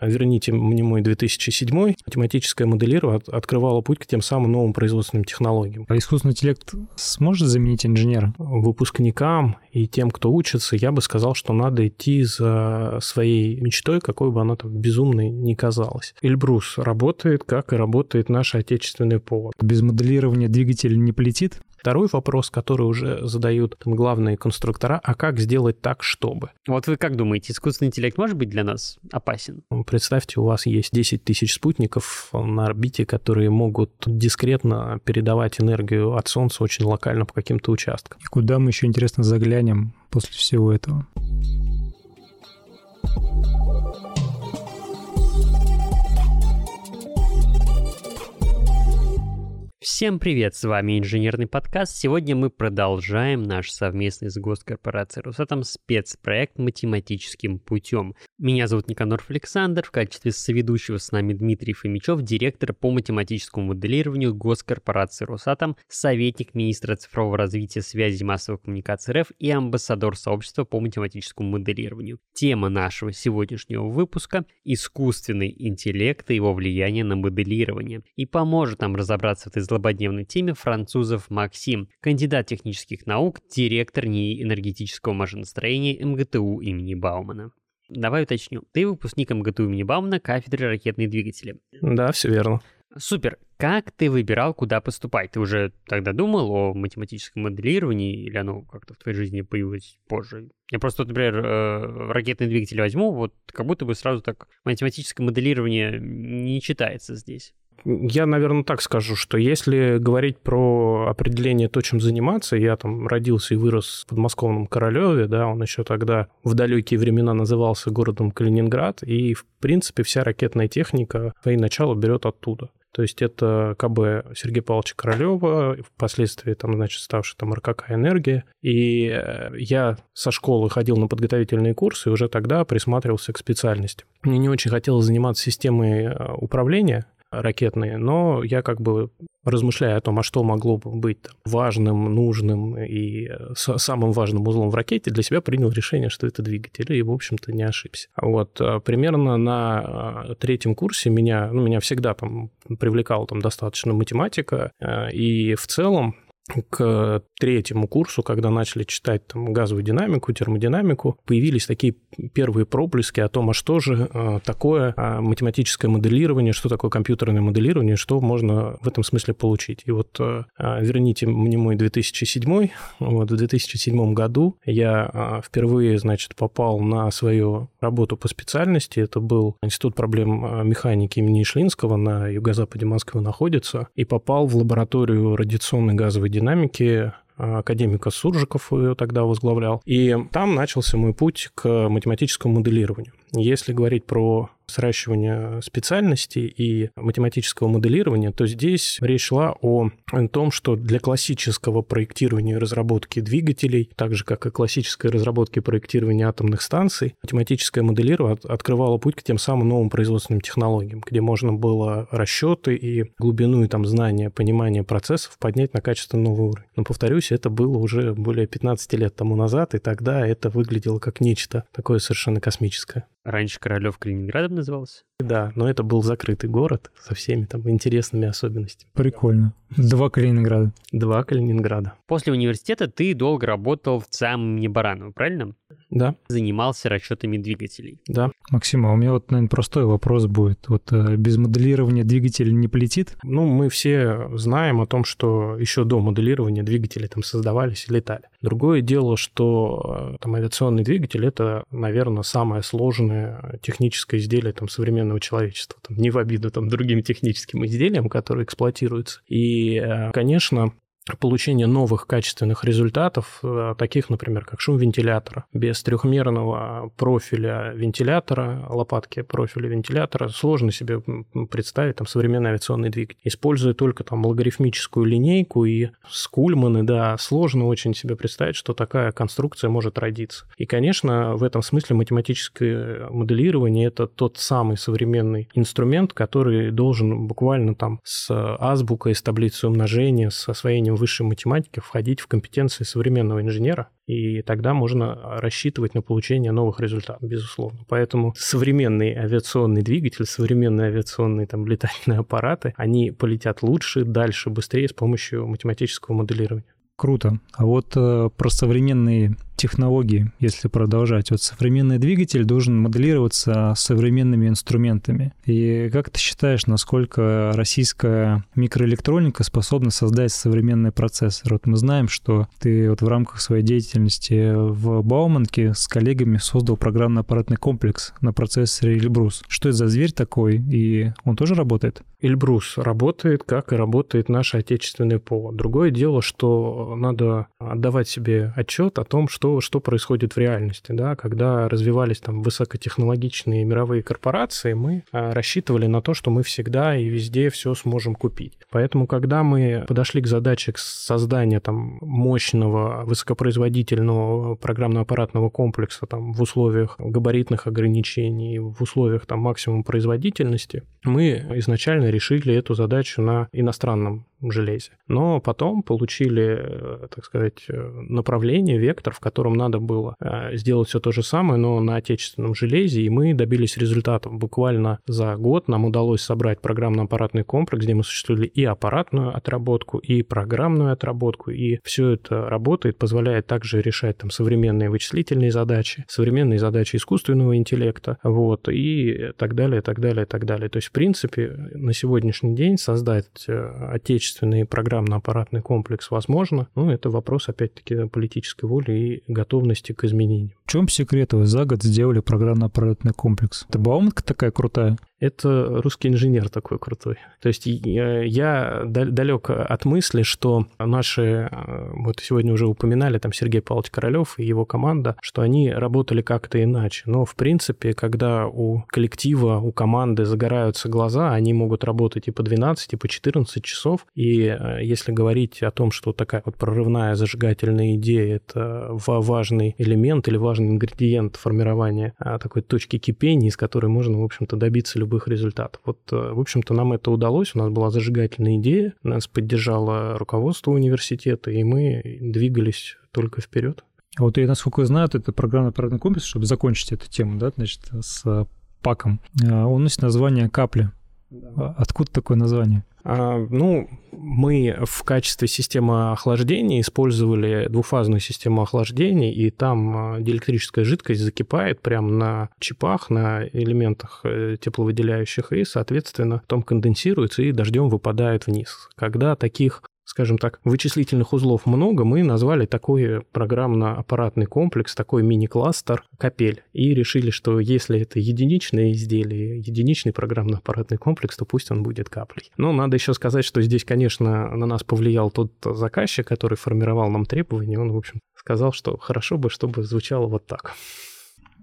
верните мне мой 2007, математическое моделирование открывало путь к тем самым новым производственным технологиям. А искусственный интеллект сможет заменить инженера? Выпускникам и тем, кто учится, я бы сказал, что надо идти за своей мечтой, какой бы она там безумной ни казалась. Эльбрус работает, как и работает наш отечественный повод. Без моделирования двигатель не полетит? Второй вопрос, который уже задают там, главные конструктора, а как сделать так, чтобы? Вот вы как думаете, искусственный интеллект может быть для нас опасен? Представьте, у вас есть 10 тысяч спутников на орбите, которые могут дискретно передавать энергию от Солнца очень локально по каким-то участкам. И куда мы еще, интересно, заглянем после всего этого? Всем привет, с вами Инженерный подкаст. Сегодня мы продолжаем наш совместный с госкорпорацией Росатом спецпроект «Математическим путем». Меня зовут Никаноров Александр, в качестве соведущего с нами Дмитрий Фомичев, директор по математическому моделированию госкорпорации Росатом, советник министра цифрового развития связи и массовой коммуникации РФ и амбассадор сообщества по математическому моделированию. Тема нашего сегодняшнего выпуска – искусственный интеллект и его влияние на моделирование. И поможет нам разобраться в этой злободневной теме французов Максим, кандидат технических наук, директор НИИ энергетического машиностроения МГТУ имени Баумана. Давай уточню. Ты выпускник МГТУ имени Баумана кафедры ракетные двигатели. Да, все верно. Супер. Как ты выбирал, куда поступать? Ты уже тогда думал о математическом моделировании или оно как-то в твоей жизни появилось позже? Я просто, например, э, ракетный двигатель возьму, вот как будто бы сразу так математическое моделирование не читается здесь. Я, наверное, так скажу, что если говорить про определение то, чем заниматься, я там родился и вырос в подмосковном Королеве, да, он еще тогда в далекие времена назывался городом Калининград, и, в принципе, вся ракетная техника свои начала берет оттуда. То есть это КБ Сергея Павловича Королева, впоследствии там, значит, ставший там РКК «Энергия». И э, я со школы ходил на подготовительные курсы и уже тогда присматривался к специальности. Мне не очень хотелось заниматься системой э, управления, ракетные, но я как бы размышляя о том, а что могло бы быть важным, нужным и э, самым важным узлом в ракете, для себя принял решение, что это двигатель, и, в общем-то, не ошибся. Вот э, примерно на э, третьем курсе меня, ну, меня всегда там привлекала там достаточно математика, и в целом к третьему курсу, когда начали читать там газовую динамику, термодинамику, появились такие первые проблески о том, а что же э, такое э, математическое моделирование, что такое компьютерное моделирование, что можно в этом смысле получить. И вот э, верните мне мой 2007, вот в 2007 году я впервые, значит, попал на свою работу по специальности. Это был Институт проблем механики имени Ишлинского на юго-западе Москвы находится, и попал в лабораторию радиационной газовой динамики академика Суржиков ее тогда возглавлял. И там начался мой путь к математическому моделированию. Если говорить про сращивания специальности и математического моделирования, то здесь речь шла о том, что для классического проектирования и разработки двигателей, так же как и классической разработки и проектирования атомных станций, математическое моделирование открывало путь к тем самым новым производственным технологиям, где можно было расчеты и глубину и там знания, понимание процессов поднять на качественно новый уровень. Но, повторюсь, это было уже более 15 лет тому назад, и тогда это выглядело как нечто такое совершенно космическое. Раньше Королев Назывался? Да, но это был закрытый город со всеми там интересными особенностями. Прикольно. Два Калининграда. Два Калининграда. После университета ты долго работал в ЦАМ имени Баранова, правильно? Да. Занимался расчетами двигателей. Да. Максим, а у меня вот, наверное, простой вопрос будет. Вот э, без моделирования двигатель не полетит? Ну, мы все знаем о том, что еще до моделирования двигатели там создавались и летали. Другое дело, что э, там авиационный двигатель — это, наверное, самое сложное техническое изделие там современного человечества. Там, не в обиду там другим техническим изделиям, которые эксплуатируются. И, э, конечно, получение новых качественных результатов, э, таких, например, как шум вентилятора. Без трехмерного профиля вентилятора, лопатки профиля вентилятора, сложно себе представить там современный авиационный двигатель. Используя только там логарифмическую линейку и скульманы, да, сложно очень себе представить, что такая конструкция может родиться. И, конечно, в этом смысле математическое моделирование – это тот самый современный инструмент, который должен буквально там с азбукой, с таблицей умножения, с освоением высшей математики входить в компетенции современного инженера, и тогда можно рассчитывать на получение новых результатов, безусловно. Поэтому современный авиационный двигатель, современные авиационные там летательные аппараты, они полетят лучше, дальше, быстрее с помощью математического моделирования. Круто. А вот э, про современные технологии, если продолжать. Вот современный двигатель должен моделироваться современными инструментами. И как ты считаешь, насколько российская микроэлектроника способна создать современный процессор? Вот мы знаем, что ты вот в рамках своей деятельности в Бауманке с коллегами создал программно-аппаратный комплекс на процессоре Эльбрус. Что это за зверь такой? И он тоже работает? Эльбрус работает, как и работает наш отечественный ПО. Другое дело, что надо отдавать себе отчет о том, что что, что происходит в реальности. Да? Когда развивались там высокотехнологичные мировые корпорации, мы а, рассчитывали на то, что мы всегда и везде все сможем купить. Поэтому, когда мы подошли к задаче создания там, мощного, высокопроизводительного программно-аппаратного комплекса там, в условиях габаритных ограничений, в условиях там, максимум производительности, мы изначально решили эту задачу на иностранном железе. Но потом получили, э, так сказать, э, направление, вектор, в котором надо было э, сделать все то же самое, но на отечественном железе, и мы добились результатов. Буквально за год нам удалось собрать программно-аппаратный комплекс, где мы осуществили и аппаратную отработку, и программную отработку, и все это работает, позволяет также решать там современные вычислительные задачи, современные задачи искусственного интеллекта, вот, и так далее, так далее, так далее. То есть, в принципе, на сегодняшний день создать отечественный отечественный программно-аппаратный комплекс возможно. Ну, это вопрос, опять-таки, политической воли и готовности к изменениям. В чем секрет? Вы за год сделали программно-аппаратный комплекс. Это Бауманка такая крутая? Это русский инженер такой крутой. То есть я, я далек от мысли, что наши, э, вот сегодня уже упоминали, там Сергей Павлович Королев и его команда, что они работали как-то иначе. Но, в принципе, когда у коллектива, у команды загораются глаза, они могут работать и по 12, и по 14 часов. И э, если говорить о том, что такая вот прорывная зажигательная идея – это важный элемент или важный ингредиент формирования а, такой точки кипения, из которой можно, в общем-то, добиться любых результатов. Вот, э, в общем-то, нам это удалось, у нас была зажигательная идея, нас поддержало руководство университета, и мы двигались только вперед. А вот я, насколько я знаю, это программный оперативный комплекс, чтобы закончить эту тему, да, значит, с паком. А, он носит название «Капля». Да. Откуда такое название? А, ну, мы в качестве системы охлаждения использовали двухфазную систему охлаждения, и там а, диэлектрическая жидкость закипает прямо на чипах, на элементах э, тепловыделяющих, и, соответственно, потом конденсируется и дождем выпадает вниз. Когда таких скажем так, вычислительных узлов много, мы назвали такой программно-аппаратный комплекс, такой мини-кластер «Капель». И решили, что если это единичное изделие, единичный программно-аппаратный комплекс, то пусть он будет каплей. Но надо еще сказать, что здесь, конечно, на нас повлиял тот заказчик, который формировал нам требования. Он, в общем, сказал, что хорошо бы, чтобы звучало вот так.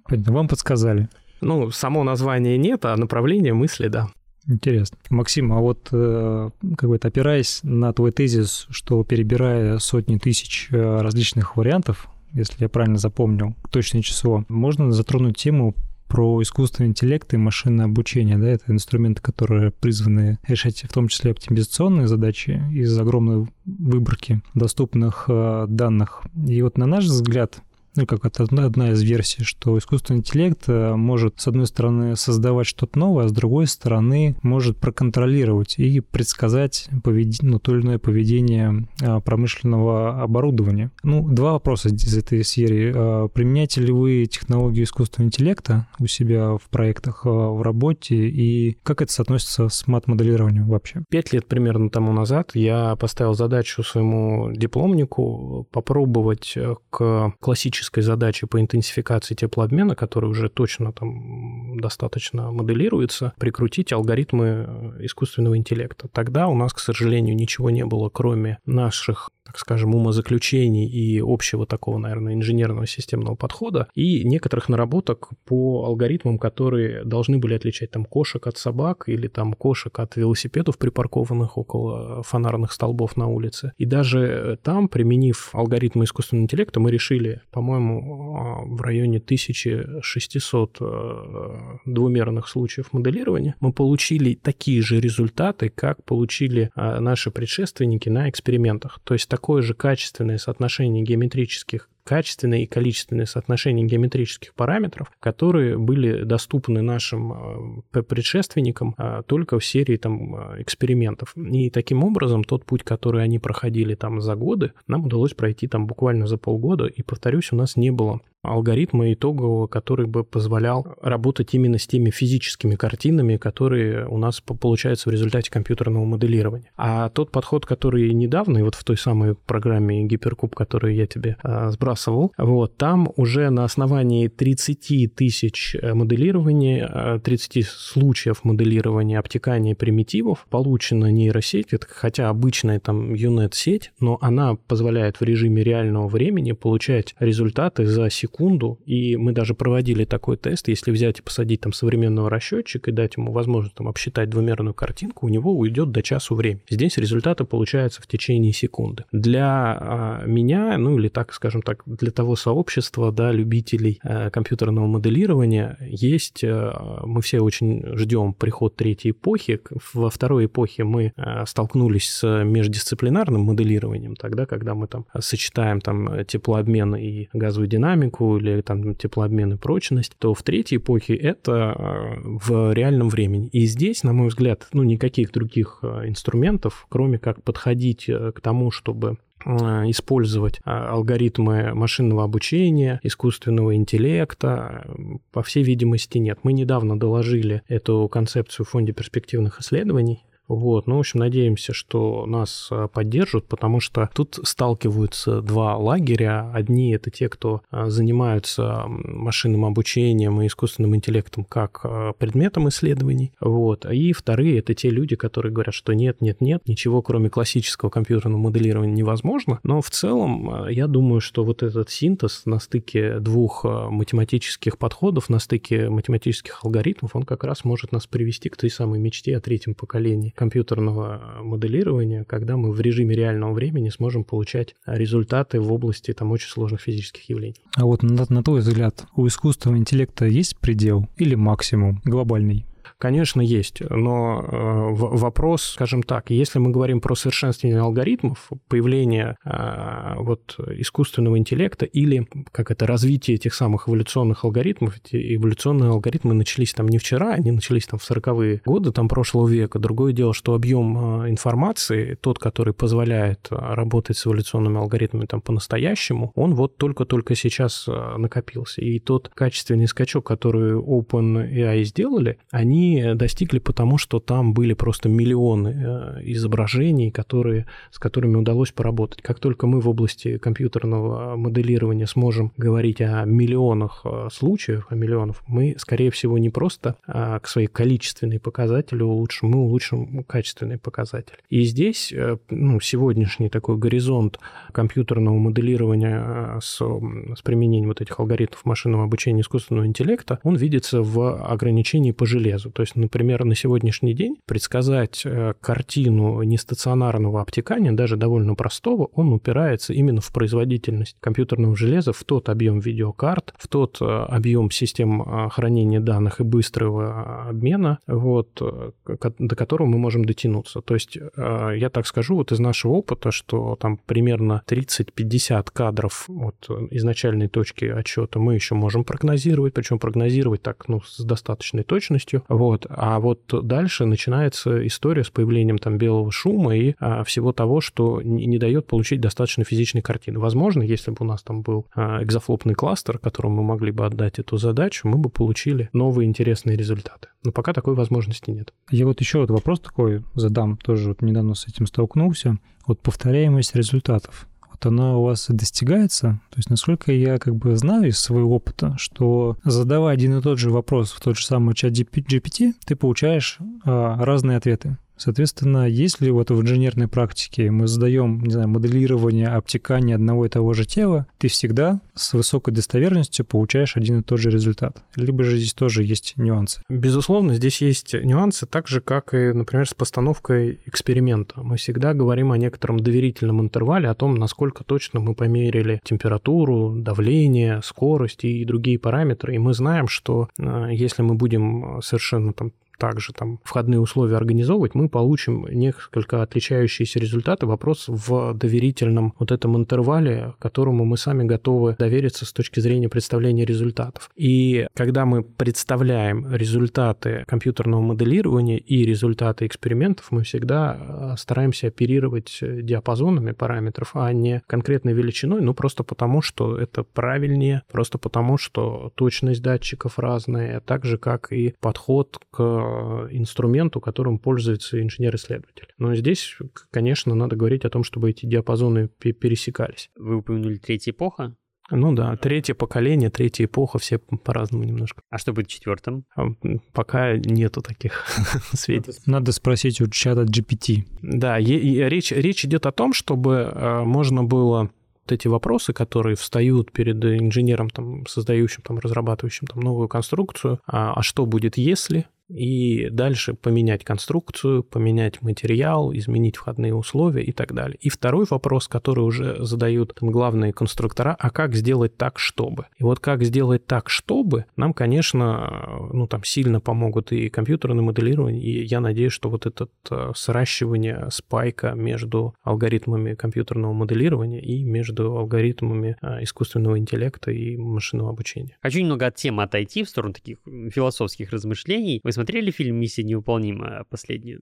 Вам подсказали. Ну, само название нет, а направление мысли, да. Интересно. Максим, а вот э, как бы опираясь на твой тезис, что перебирая сотни тысяч э, различных вариантов, если я правильно запомнил точное число, можно затронуть тему про искусственный интеллект и машинное обучение. Да? Это инструменты, которые призваны решать в том числе оптимизационные задачи из огромной выборки доступных э, данных. И вот на наш взгляд, ну, как это одна из версий, что искусственный интеллект э, может, с одной стороны, создавать что-то новое, а с другой стороны, может проконтролировать и предсказать повед... ну, то или иное поведение э, промышленного оборудования. Ну, два вопроса из этой серии. Э, применяете ли вы технологию искусственного интеллекта у себя в проектах, в работе, и как это соотносится с мат-моделированием вообще? Пять лет примерно тому назад я поставил задачу своему дипломнику попробовать к классическому практической задачи по интенсификации теплообмена, которая уже точно там достаточно моделируется, прикрутить алгоритмы э, искусственного интеллекта. Тогда у нас, к сожалению, ничего не было, кроме наших так скажем, умозаключений и общего такого, наверное, инженерного системного подхода, и некоторых наработок по алгоритмам, которые должны были отличать там кошек от собак или там кошек от велосипедов, припаркованных около фонарных столбов на улице. И даже там, применив алгоритмы искусственного интеллекта, мы решили, по-моему, в районе 1600 э, двумерных случаев моделирования, мы получили такие же результаты, как получили э, наши предшественники на экспериментах. То есть такое же качественное соотношение геометрических качественное и количественное соотношение геометрических параметров, которые были доступны нашим э, предшественникам э, только в серии там э, экспериментов. И таким образом тот путь, который они проходили там за годы, нам удалось пройти там буквально за полгода, и, повторюсь, у нас не было алгоритма итогового, который бы позволял работать именно с теми физическими картинами, которые у нас получаются в результате компьютерного моделирования. А тот подход, который недавно, и вот в той самой программе Гиперкуб, которую я тебе э, сбрасывал, вот, там уже на основании 30 тысяч э, моделирования, 30 э, случаев моделирования обтекания примитивов получена нейросеть, хотя обычная там UNET-сеть, но она позволяет в режиме реального времени получать результаты за секунду секунду, и мы даже проводили такой тест, если взять и посадить там современного расчетчика и дать ему возможность там обсчитать двумерную картинку, у него уйдет до часу времени. Здесь результаты получаются в течение секунды. Для а, меня, ну или так, скажем так, для того сообщества, да, любителей а, компьютерного моделирования есть, а, мы все очень ждем приход третьей эпохи. Во второй эпохе мы а, столкнулись с междисциплинарным моделированием, тогда, когда мы там сочетаем там теплообмен и газовую динамику, или там теплообмен и прочность, то в третьей эпохе это э, в реальном времени. И здесь, на мой взгляд, ну, никаких других э, инструментов, кроме как подходить э, к тому, чтобы использовать алгоритмы машинного обучения, искусственного интеллекта, по всей видимости, нет. Мы недавно доложили эту концепцию в Фонде перспективных исследований, вот, ну, в общем, надеемся, что нас а, поддержат, потому что тут сталкиваются два лагеря. Одни это те, кто а, занимаются машинным обучением и искусственным интеллектом как а, предметом исследований, вот, и вторые это те люди, которые говорят, что нет, нет, нет, ничего кроме классического компьютерного моделирования невозможно, но в целом я думаю, что вот этот синтез на стыке двух математических подходов, на стыке математических алгоритмов, он как раз может нас привести к той самой мечте о третьем поколении компьютерного моделирования, когда мы в режиме реального времени сможем получать результаты в области там очень сложных физических явлений. А вот на, на твой взгляд, у искусственного интеллекта есть предел или максимум глобальный? Конечно, есть, но э, вопрос, скажем так, если мы говорим про совершенствование алгоритмов, появление э, вот искусственного интеллекта или как это развитие этих самых эволюционных алгоритмов, эти эволюционные алгоритмы начались там не вчера, они начались там в 40-е годы там прошлого века. Другое дело, что объем э, информации, тот, который позволяет работать с эволюционными алгоритмами там по-настоящему, он вот только-только сейчас накопился. И тот качественный скачок, который OpenAI сделали, они достигли потому, что там были просто миллионы э, изображений, которые, с которыми удалось поработать. Как только мы в области компьютерного моделирования сможем говорить о миллионах э, случаев, о миллионах, мы, скорее всего, не просто а, к своей количественной показатели улучшим, мы улучшим качественный показатель. И здесь э, ну, сегодняшний такой горизонт компьютерного моделирования с, с применением вот этих алгоритмов машинного обучения искусственного интеллекта, он видится в ограничении по железу. То есть, например, на сегодняшний день предсказать э, картину нестационарного обтекания, даже довольно простого, он упирается именно в производительность компьютерного железа, в тот объем видеокарт, в тот э, объем систем э, хранения данных и быстрого обмена, вот, до которого мы можем дотянуться. То есть, я так скажу, вот из нашего опыта, что там примерно 30-50 кадров от изначальной точки отчета мы еще можем прогнозировать, причем прогнозировать так, ну, с достаточной точностью. Вот. А вот дальше начинается история с появлением там белого шума и а, всего того, что не, не дает получить достаточно физичной картины. Возможно, если бы у нас там был а, экзофлопный кластер, которому мы могли бы отдать эту задачу, мы бы получили новые интересные результаты. Но пока такой возможности нет. Я вот еще вот вопрос такой задам, тоже вот недавно с этим столкнулся. Вот повторяемость результатов она у вас достигается? То есть, насколько я как бы знаю из своего опыта, что задавая один и тот же вопрос в тот же самый чат GPT, ты получаешь а, разные ответы. Соответственно, если вот в инженерной практике мы задаем, не знаю, моделирование, обтекание одного и того же тела, ты всегда с высокой достоверностью получаешь один и тот же результат. Либо же здесь тоже есть нюансы. Безусловно, здесь есть нюансы, так же, как и, например, с постановкой эксперимента. Мы всегда говорим о некотором доверительном интервале, о том, насколько точно мы померили температуру, давление, скорость и другие параметры. И мы знаем, что э, если мы будем совершенно там также там входные условия организовывать, мы получим несколько отличающиеся результаты. Вопрос в доверительном вот этом интервале, которому мы сами готовы довериться с точки зрения представления результатов. И когда мы представляем результаты компьютерного моделирования и результаты экспериментов, мы всегда э, стараемся оперировать диапазонами параметров, а не конкретной величиной, ну просто потому, что это правильнее, просто потому, что точность датчиков разная, так же, как и подход к Э, инструменту, которым пользуется инженер-исследователь. Но здесь, конечно, надо говорить о том, чтобы эти диапазоны пересекались. Вы упомянули третья эпоха? Ну да, третье поколение, третья эпоха, все по-разному немножко. А что будет четвертым? А, пока нету таких сведений. Надо спросить у чата GPT. Да, речь, речь идет о том, чтобы э, можно было вот эти вопросы, которые встают перед инженером, там, создающим, там, разрабатывающим там, новую конструкцию, а, а что будет, если, и дальше поменять конструкцию, поменять материал, изменить входные условия и так далее. И второй вопрос, который уже задают там, главные конструктора, а как сделать так, чтобы? И вот как сделать так, чтобы, нам, конечно, ну, там сильно помогут и компьютерное моделирование, и я надеюсь, что вот это э, сращивание спайка между алгоритмами компьютерного моделирования и между алгоритмами э, искусственного интеллекта и машинного обучения. Хочу немного от темы отойти в сторону таких философских размышлений. Вы смотрели фильм «Миссия невыполнима» последнюю?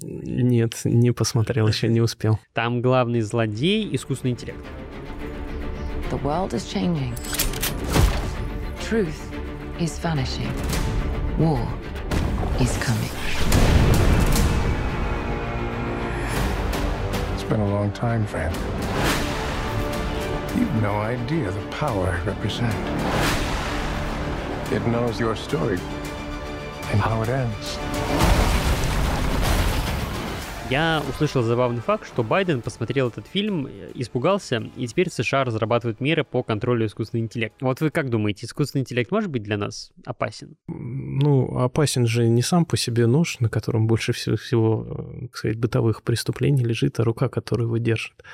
Нет, не посмотрел, еще не успел. Там главный злодей — искусственный интеллект. The world is changing. Truth is vanishing. War is coming. It's been a long time, friend. You've no idea the power I represent. It knows your story and how it ends. Я услышал забавный факт, что Байден посмотрел этот фильм, испугался, и теперь США разрабатывают меры по контролю искусственного интеллекта. Вот вы как думаете, искусственный интеллект может быть для нас опасен? Ну, опасен же не сам по себе нож, на котором больше всего, всего э, так сказать, бытовых преступлений лежит, а рука, которая его держит.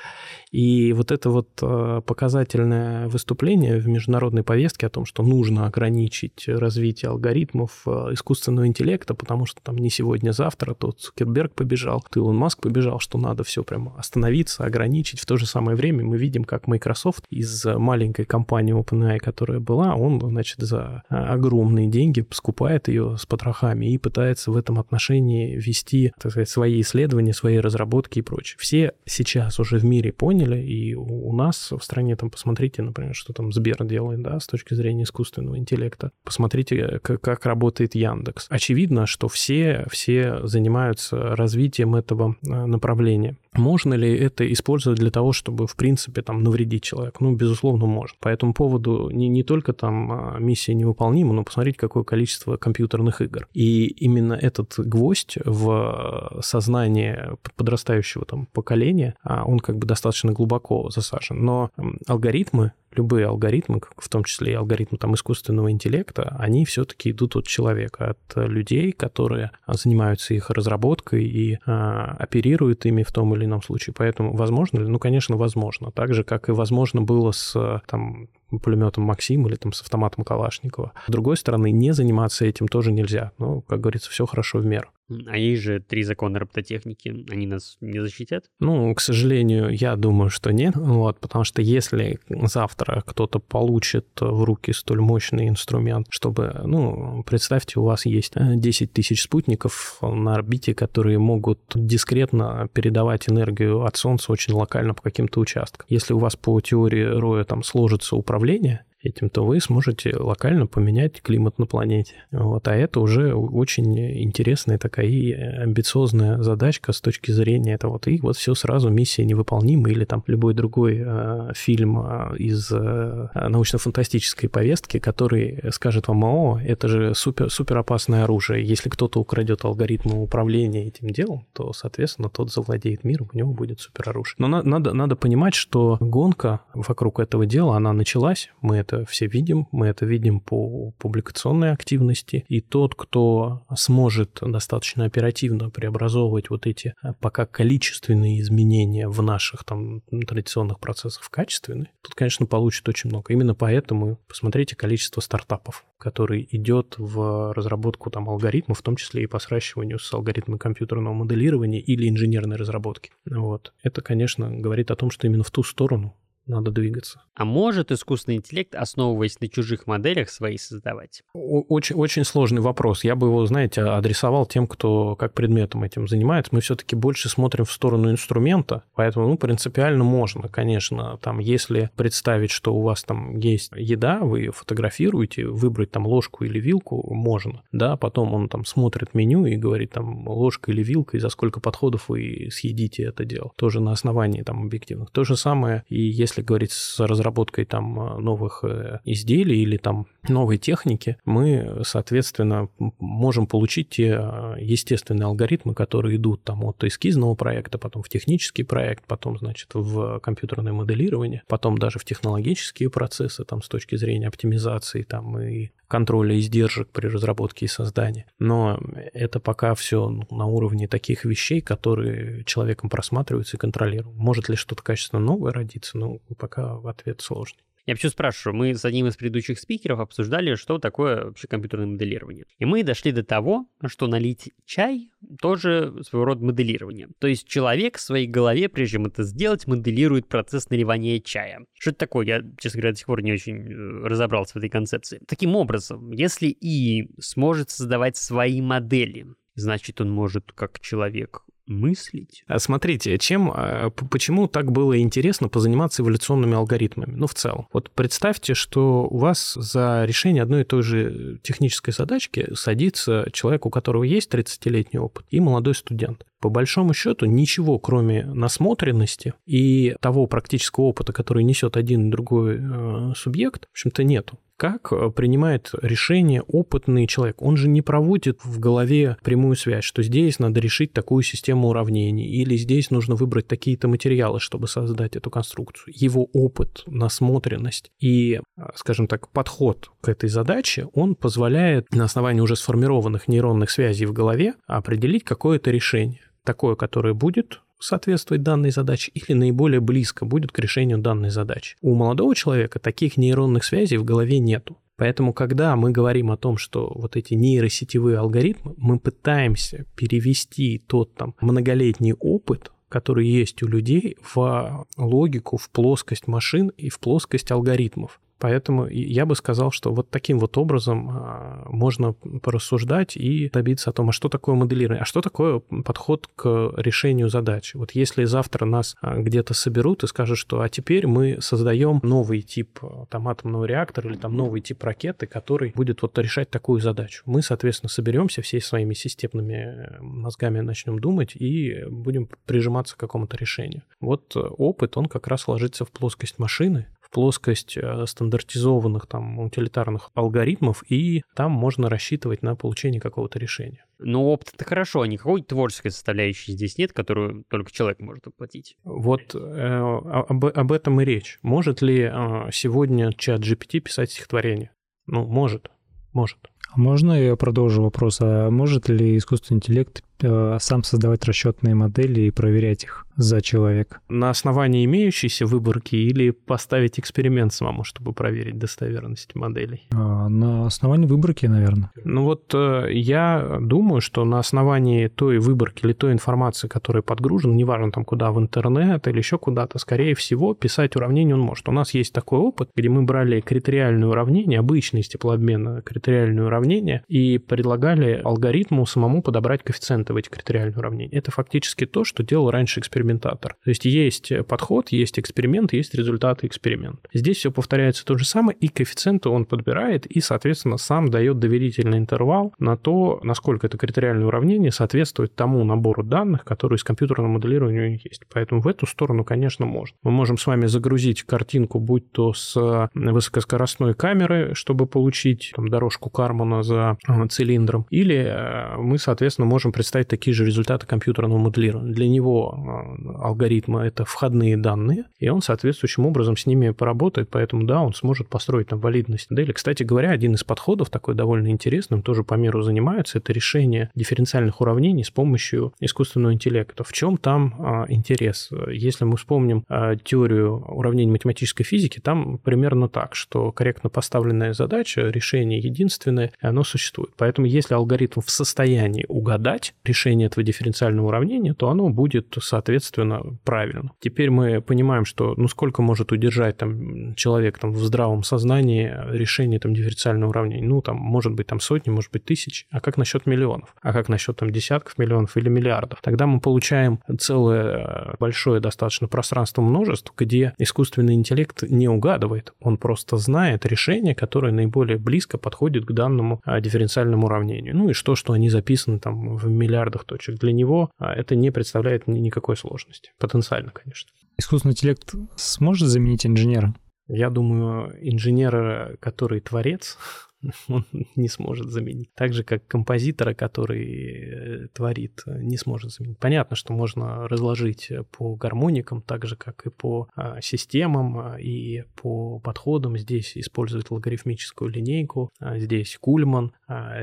И вот это вот э, показательное выступление в международной повестке о том, что нужно ограничить развитие алгоритмов э, искусственного интеллекта, потому что там не сегодня, а то Цукерберг побежал, то Илон Маск побежал, что надо все прямо остановиться, ограничить. В то же самое время мы видим, как Microsoft из маленькой компании OpenAI, которая была, он, значит, за э, огромные деньги скупает ее с потрохами и пытается в этом отношении вести, так сказать, свои исследования, свои разработки и прочее. Все сейчас уже в мире поняли, и у нас в стране, там, посмотрите, например, что там Сбер делает, да, с точки зрения искусственного интеллекта. Посмотрите, как, как работает Яндекс. Очевидно, что все, все занимаются развитием этого э, направления. Можно ли это использовать для того, чтобы, в принципе, там, навредить человеку? Ну, безусловно, можно. По этому поводу не, не только там а, миссия невыполнима, но посмотрите, какое количество компьютерных игр. И именно этот гвоздь в сознание подрастающего там поколения, а, он как бы достаточно глубоко засажен. Но алгоритмы любые алгоритмы, в том числе и алгоритмы там, искусственного интеллекта, они все-таки идут от человека, от людей, которые занимаются их разработкой и а, оперируют ими в том или ином случае. Поэтому возможно ли? Ну, конечно, возможно. Так же, как и возможно было с там, пулеметом Максим или там с автоматом Калашникова. С другой стороны, не заниматься этим тоже нельзя. Ну, как говорится, все хорошо в меру. А есть же три закона робототехники, они нас не защитят? Ну, к сожалению, я думаю, что нет, вот, потому что если завтра кто-то получит в руки столь мощный инструмент, чтобы, ну, представьте, у вас есть 10 э, тысяч спутников на орбите, которые могут дискретно передавать энергию от Солнца очень локально по каким-то участкам. Если у вас по теории Роя там сложится управление, направление, этим, то вы сможете локально поменять климат на планете. Вот, а это уже очень интересная такая и амбициозная задачка с точки зрения этого. И вот все сразу миссия невыполнима или там любой другой э, фильм э, из э, научно-фантастической повестки, который скажет вам, о, это же супер, супер опасное оружие. Если кто-то украдет алгоритмы управления этим делом, то, соответственно, тот завладеет миром, у него будет супер оружие. Но на, надо, надо понимать, что гонка вокруг этого дела, она началась, мы это все видим, мы это видим по публикационной активности, и тот, кто сможет достаточно оперативно преобразовывать вот эти а, пока количественные изменения в наших там традиционных процессах в качественные, тут, конечно, получит очень много. Именно поэтому посмотрите количество стартапов, который идет в разработку там алгоритмов, в том числе и по сращиванию с алгоритмами компьютерного моделирования или инженерной разработки. Вот. Это, конечно, говорит о том, что именно в ту сторону надо двигаться. А может искусственный интеллект, основываясь на чужих моделях, свои создавать? Очень, очень сложный вопрос. Я бы его, знаете, адресовал тем, кто как предметом этим занимается. Мы все-таки больше смотрим в сторону инструмента, поэтому, ну, принципиально можно, конечно. Там, если представить, что у вас там есть еда, вы ее фотографируете, выбрать там ложку или вилку можно, да, потом он там смотрит меню и говорит там ложка или вилка, и за сколько подходов вы съедите это дело. Тоже на основании там объективных. То же самое и если если говорить с разработкой там э, новых э, изделий или там новой техники, мы, соответственно, можем получить те э, естественные алгоритмы, которые идут там от эскизного проекта, потом в технический проект, потом, значит, в компьютерное моделирование, потом даже в технологические процессы, там, с точки зрения оптимизации, там, и контроля издержек при разработке и создании. Но это пока все на уровне таких вещей, которые человеком просматриваются и контролируют. Может ли что-то качественно новое родиться? Ну, пока ответ сложный. Я почему спрашиваю, мы с одним из предыдущих спикеров обсуждали, что такое вообще компьютерное моделирование. И мы дошли до того, что налить чай тоже своего рода моделирование. То есть человек в своей голове, прежде чем это сделать, моделирует процесс наливания чая. Что это такое? Я, честно говоря, до сих пор не очень э, разобрался в этой концепции. Таким образом, если И сможет создавать свои модели, значит, он может как человек мыслить. А смотрите, чем, а, почему так было интересно позаниматься эволюционными алгоритмами? Ну, в целом. Вот представьте, что у вас за решение одной и той же технической задачки садится человек, у которого есть 30-летний опыт, и молодой студент. По большому счету ничего, кроме насмотренности и того практического опыта, который несет один и другой э, субъект, в общем-то, нету как э, принимает решение опытный человек. Он же не проводит в голове прямую связь, что здесь надо решить такую систему уравнений, или здесь нужно выбрать такие-то материалы, чтобы создать эту конструкцию. Его опыт, насмотренность и, э, скажем так, подход к этой задаче, он позволяет на основании уже сформированных нейронных связей в голове определить какое-то решение такое, которое будет соответствовать данной задаче или наиболее близко будет к решению данной задачи. У молодого человека таких нейронных связей в голове нету. Поэтому, когда мы говорим о том, что вот эти нейросетевые алгоритмы, мы пытаемся перевести тот там многолетний опыт, который есть у людей, в логику, в плоскость машин и в плоскость алгоритмов. Поэтому я бы сказал, что вот таким вот образом а, можно порассуждать и добиться о том, а что такое моделирование, а что такое подход к решению задач. Вот если завтра нас а, где-то соберут и скажут, что а теперь мы создаем новый тип а, там атомного реактора или там новый тип ракеты, который будет вот решать такую задачу. Мы, соответственно, соберемся всей своими системными мозгами начнем думать и будем прижиматься к какому-то решению. Вот опыт, он как раз ложится в плоскость машины, плоскость э, стандартизованных там утилитарных алгоритмов, и там можно рассчитывать на получение какого-то решения. Ну, опыт это хорошо, а никакой творческой составляющей здесь нет, которую только человек может воплотить. Вот э, об, об этом и речь. Может ли э, сегодня чат GPT писать стихотворение? Ну, может, может. А можно я продолжу вопрос? А может ли искусственный интеллект э, сам создавать расчетные модели и проверять их? за человек? На основании имеющейся выборки или поставить эксперимент самому, чтобы проверить достоверность моделей? А, на основании выборки, наверное. Ну вот э, я думаю, что на основании той выборки или той информации, которая подгружена, неважно там куда, в интернет или еще куда-то, скорее всего, писать уравнение он может. У нас есть такой опыт, где мы брали критериальное уравнение, обычное из теплообмена критериальное уравнения и предлагали алгоритму самому подобрать коэффициенты в эти критериальные уравнения. Это фактически то, что делал раньше экспериментатор. То есть есть подход, есть эксперимент, есть результаты эксперимента. Здесь все повторяется то же самое, и коэффициенты он подбирает, и, соответственно, сам дает доверительный интервал на то, насколько это критериальное уравнение соответствует тому набору данных, которые из компьютерного моделирования у них есть. Поэтому в эту сторону, конечно, можно. Мы можем с вами загрузить картинку, будь то с высокоскоростной камеры, чтобы получить там, дорожку Кармана за э, цилиндром, или э, мы, соответственно, можем представить такие же результаты компьютерного моделирования. Для него э, алгоритмы — это входные данные, и он соответствующим образом с ними поработает, поэтому, да, он сможет построить там валидность модели. Кстати говоря, один из подходов, такой довольно интересным, тоже по миру занимаются, это решение дифференциальных уравнений с помощью искусственного интеллекта. В чем там интерес? Если мы вспомним теорию уравнений математической физики, там примерно так, что корректно поставленная задача, решение единственное, и оно существует. Поэтому если алгоритм в состоянии угадать решение этого дифференциального уравнения, то оно будет, соответственно, правильно. Теперь мы понимаем, что ну сколько может удержать там человек там, в здравом сознании решение там дифференциального уравнения? Ну, там, может быть, там сотни, может быть, тысяч. А как насчет миллионов? А как насчет там десятков миллионов или миллиардов? Тогда мы получаем целое большое достаточно пространство множеств, где искусственный интеллект не угадывает, он просто знает решение, которое наиболее близко подходит к данному а, дифференциальному уравнению. Ну и что, что они записаны там в миллиардах точек. Для него а, это не представляет никакой сложности. Потенциально, конечно. Искусственный интеллект сможет заменить инженера? Я думаю, инженера, который творец, он не сможет заменить. Так же, как композитора, который э, творит, не сможет заменить. Понятно, что можно разложить по гармоникам, так же, как и по а, системам, а, и по подходам. Здесь используют логарифмическую линейку, а здесь Кульман,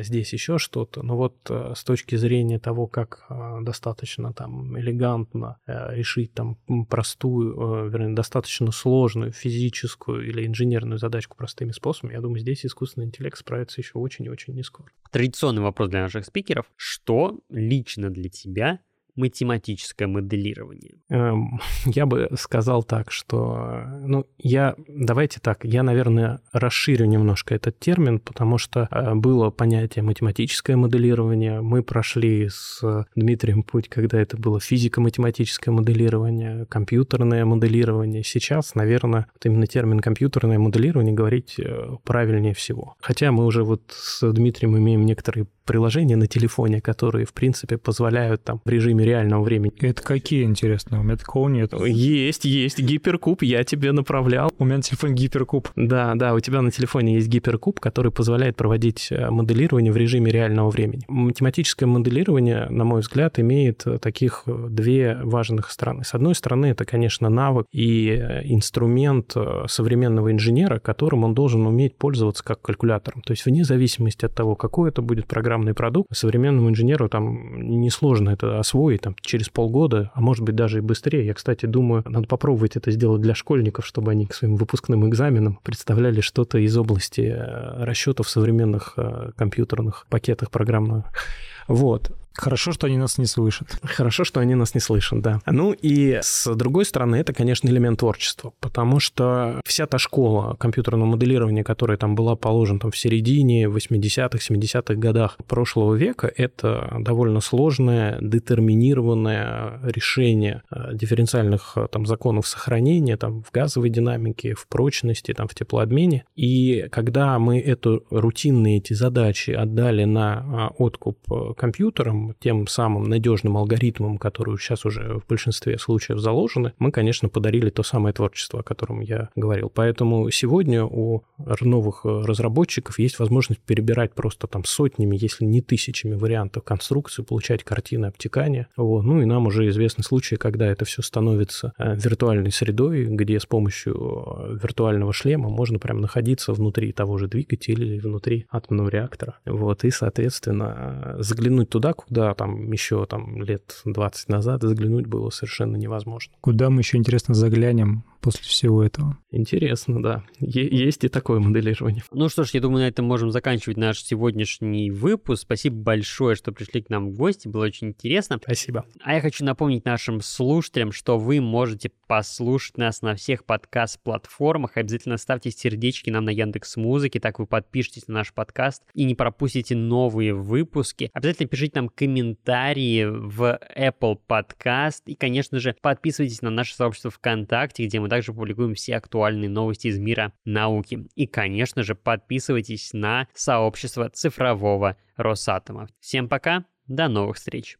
здесь еще что-то. Но вот э, с точки зрения того, как достаточно там элегантно э, решить там простую, вернее, достаточно сложную физическую или инженерную задачку простыми способами, я думаю, здесь искусственный интеллект справится еще очень и очень не скоро. Традиционный вопрос для наших спикеров. Что лично для тебя математическое моделирование? Эм, я бы сказал так, что, ну, я, давайте так, я, наверное, расширю немножко этот термин, потому что э, было понятие математическое моделирование, мы прошли с Дмитрием путь, когда это было физико-математическое моделирование, компьютерное моделирование. Сейчас, наверное, вот именно термин компьютерное моделирование говорить э, правильнее всего. Хотя мы уже вот с Дмитрием имеем некоторые приложения на телефоне, которые, в принципе, позволяют там в режиме реального времени. Это какие, интересно? У меня такого нет. Есть, есть. Гиперкуб я тебе направлял. У меня на телефоне гиперкуб. Да, да, у тебя на телефоне есть гиперкуб, который позволяет проводить э, моделирование в режиме реального времени. Математическое моделирование, на мой взгляд, имеет э, таких э, две важных стороны. С одной стороны, это, конечно, навык и инструмент современного инженера, которым он должен уметь пользоваться как калькулятором. То есть вне зависимости от того, какой это будет программный продукт, современному инженеру там несложно это освоить там, через полгода, а может быть даже и быстрее. Я, кстати, думаю, надо попробовать это сделать для школьников, чтобы они к своим выпускным экзаменам представляли что-то из области э, расчетов современных э, компьютерных пакетах программных. Вот. Хорошо, что они нас не слышат. Хорошо, что они нас не слышат, да. Ну и с другой стороны, это, конечно, элемент творчества, потому что вся та школа компьютерного моделирования, которая там была положена там, в середине 80-х, 70-х годах прошлого века, это довольно сложное, детерминированное решение э, дифференциальных э, там, законов сохранения там, в газовой динамике, в прочности, там, в теплообмене. И когда мы эту рутинные эти задачи отдали на э, откуп компьютерам, тем самым надежным алгоритмом, которые сейчас уже в большинстве случаев заложены, мы, конечно, подарили то самое творчество, о котором я говорил. Поэтому сегодня у новых разработчиков есть возможность перебирать просто там сотнями, если не тысячами вариантов конструкции, получать картины обтекания. Вот. Ну и нам уже известны случаи, когда это все становится э, виртуальной средой, где с помощью э, виртуального шлема можно прям находиться внутри того же двигателя или внутри атомного реактора. Вот. И, соответственно, заглянуть туда, куда там еще там лет 20 назад заглянуть было совершенно невозможно. Куда мы еще, интересно, заглянем после всего этого. Интересно, да. Е- есть и такое моделирование. Ну что ж, я думаю, на этом можем заканчивать наш сегодняшний выпуск. Спасибо большое, что пришли к нам в гости. Было очень интересно. Спасибо. А я хочу напомнить нашим слушателям, что вы можете послушать нас на всех подкаст-платформах. Обязательно ставьте сердечки нам на Яндекс Музыке, так вы подпишитесь на наш подкаст и не пропустите новые выпуски. Обязательно пишите нам комментарии в Apple Podcast и, конечно же, подписывайтесь на наше сообщество ВКонтакте, где мы также публикуем все актуальные новости из мира науки. И, конечно же, подписывайтесь на сообщество цифрового Росатома. Всем пока, до новых встреч!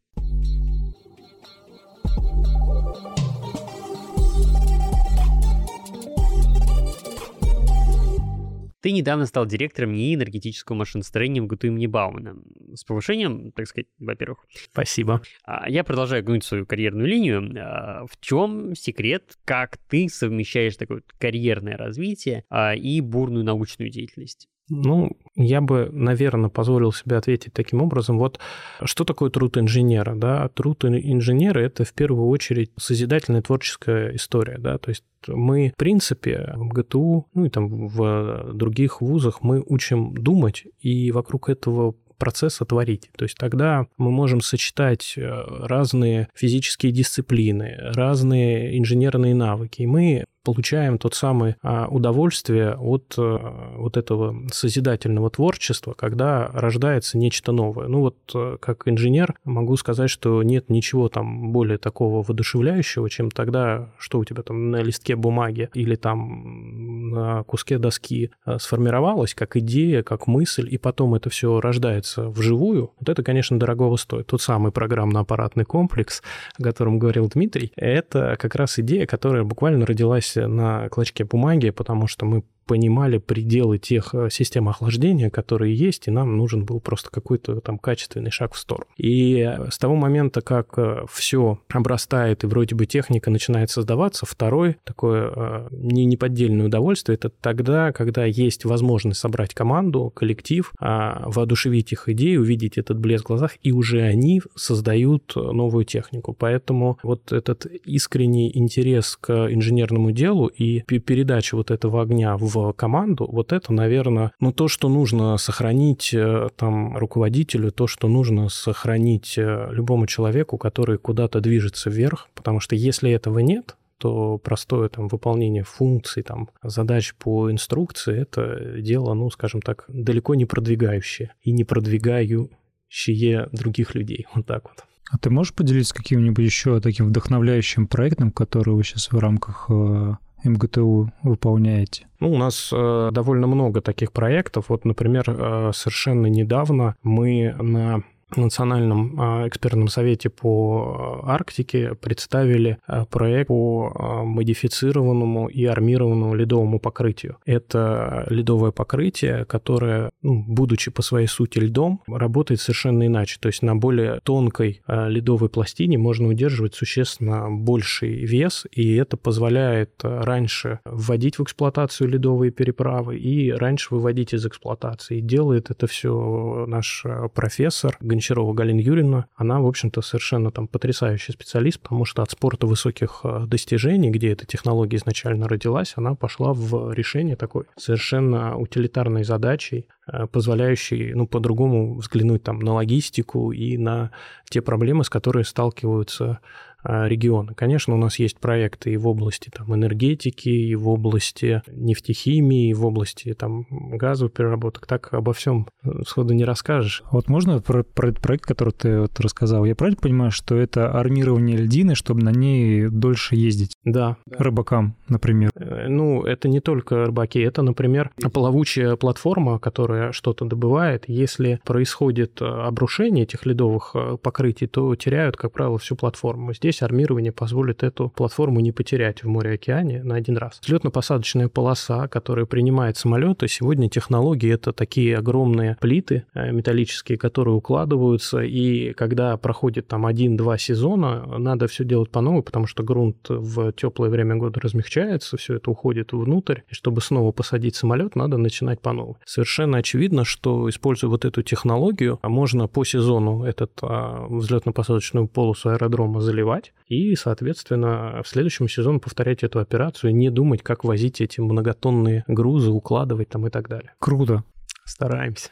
Ты недавно стал директором НИИ энергетического машиностроения в ГТУ имени Баумана. С повышением, так сказать, во-первых. Спасибо. А, Я продолжаю гнуть свою карьерную линию. А, В чем секрет, как ты совмещаешь такое карьерное развитие а, и бурную научную деятельность? Ну, я бы, наверное, позволил себе ответить таким образом. Вот что такое труд инженера? Да? Труд ин- инженера – это в первую очередь созидательная творческая история. Да? То есть мы, в принципе, в ГТУ, ну и там в других вузах мы учим думать, и вокруг этого процесса творить. То есть тогда мы можем сочетать э, разные физические дисциплины, разные инженерные навыки. И мы получаем тот самый а, удовольствие от а, вот этого созидательного творчества, когда рождается нечто новое. Ну вот а, как инженер могу сказать, что нет ничего там более такого воодушевляющего, чем тогда, что у тебя там на листке бумаги или там на куске доски а, сформировалось как идея, как мысль, и потом это все рождается вживую. Вот это, конечно, дорогого стоит. Тот самый программно-аппаратный комплекс, о котором говорил Дмитрий, это как раз идея, которая буквально родилась на клочке бумаги, потому что мы понимали пределы тех э, систем охлаждения, которые есть, и нам нужен был просто какой-то там качественный шаг в сторону. И с того момента, как все обрастает, и вроде бы техника начинает создаваться, второй такое э, не неподдельное удовольствие, это тогда, когда есть возможность собрать команду, коллектив, а, воодушевить их идеи, увидеть этот блеск в глазах, и уже они создают новую технику. Поэтому вот этот искренний интерес к инженерному делу и передача вот этого огня в команду, вот это, наверное, ну то, что нужно сохранить э, там руководителю, то, что нужно сохранить э, любому человеку, который куда-то движется вверх, потому что если этого нет, то простое там выполнение функций, там задач по инструкции, это дело, ну, скажем так, далеко не продвигающее и не продвигающее других людей. Вот так вот. А ты можешь поделиться каким-нибудь еще таким вдохновляющим проектом, который вы сейчас в рамках э, МГТУ выполняете? Ну, у нас э, довольно много таких проектов. Вот, например, э, совершенно недавно мы на Национальном э, экспертном совете по Арктике представили э, проект по модифицированному и армированному ледовому покрытию. Это ледовое покрытие, которое, ну, будучи по своей сути льдом, работает совершенно иначе. То есть на более тонкой ледовой пластине можно удерживать существенно больший вес, и это позволяет раньше вводить в эксплуатацию ледовые переправы и раньше выводить из эксплуатации. Делает это все наш профессор Гончарова Галина Юрьевна, она, в общем-то, совершенно там потрясающий специалист, потому что от спорта высоких достижений, где эта технология изначально родилась, она пошла в решение такой совершенно утилитарной задачи, позволяющей, ну, по-другому взглянуть там на логистику и на те проблемы, с которыми сталкиваются региона. Конечно, у нас есть проекты и в области там, энергетики, и в области нефтехимии, и в области там, газовых переработок. Так обо всем сходу не расскажешь. Вот можно про, про этот проект, который ты вот рассказал? Я правильно понимаю, что это армирование льдины, чтобы на ней дольше ездить? Да. Рыбакам, например. Ну, это не только рыбаки, это, например, плавучая платформа, которая что-то добывает. Если происходит обрушение этих ледовых покрытий, то теряют, как правило, всю платформу. Здесь здесь армирование позволит эту платформу не потерять в море-океане на один раз. Взлетно-посадочная полоса, которая принимает самолеты, сегодня технологии это такие огромные плиты металлические, которые укладываются, и когда проходит там один-два сезона, надо все делать по новой, потому что грунт в теплое время года размягчается, все это уходит внутрь, и чтобы снова посадить самолет, надо начинать по новой. Совершенно очевидно, что используя вот эту технологию, можно по сезону этот а, взлетно-посадочную полосу аэродрома заливать, спать и, соответственно, в следующем сезоне повторять эту операцию, не думать, как возить эти многотонные грузы, укладывать там и так далее. Круто. Стараемся.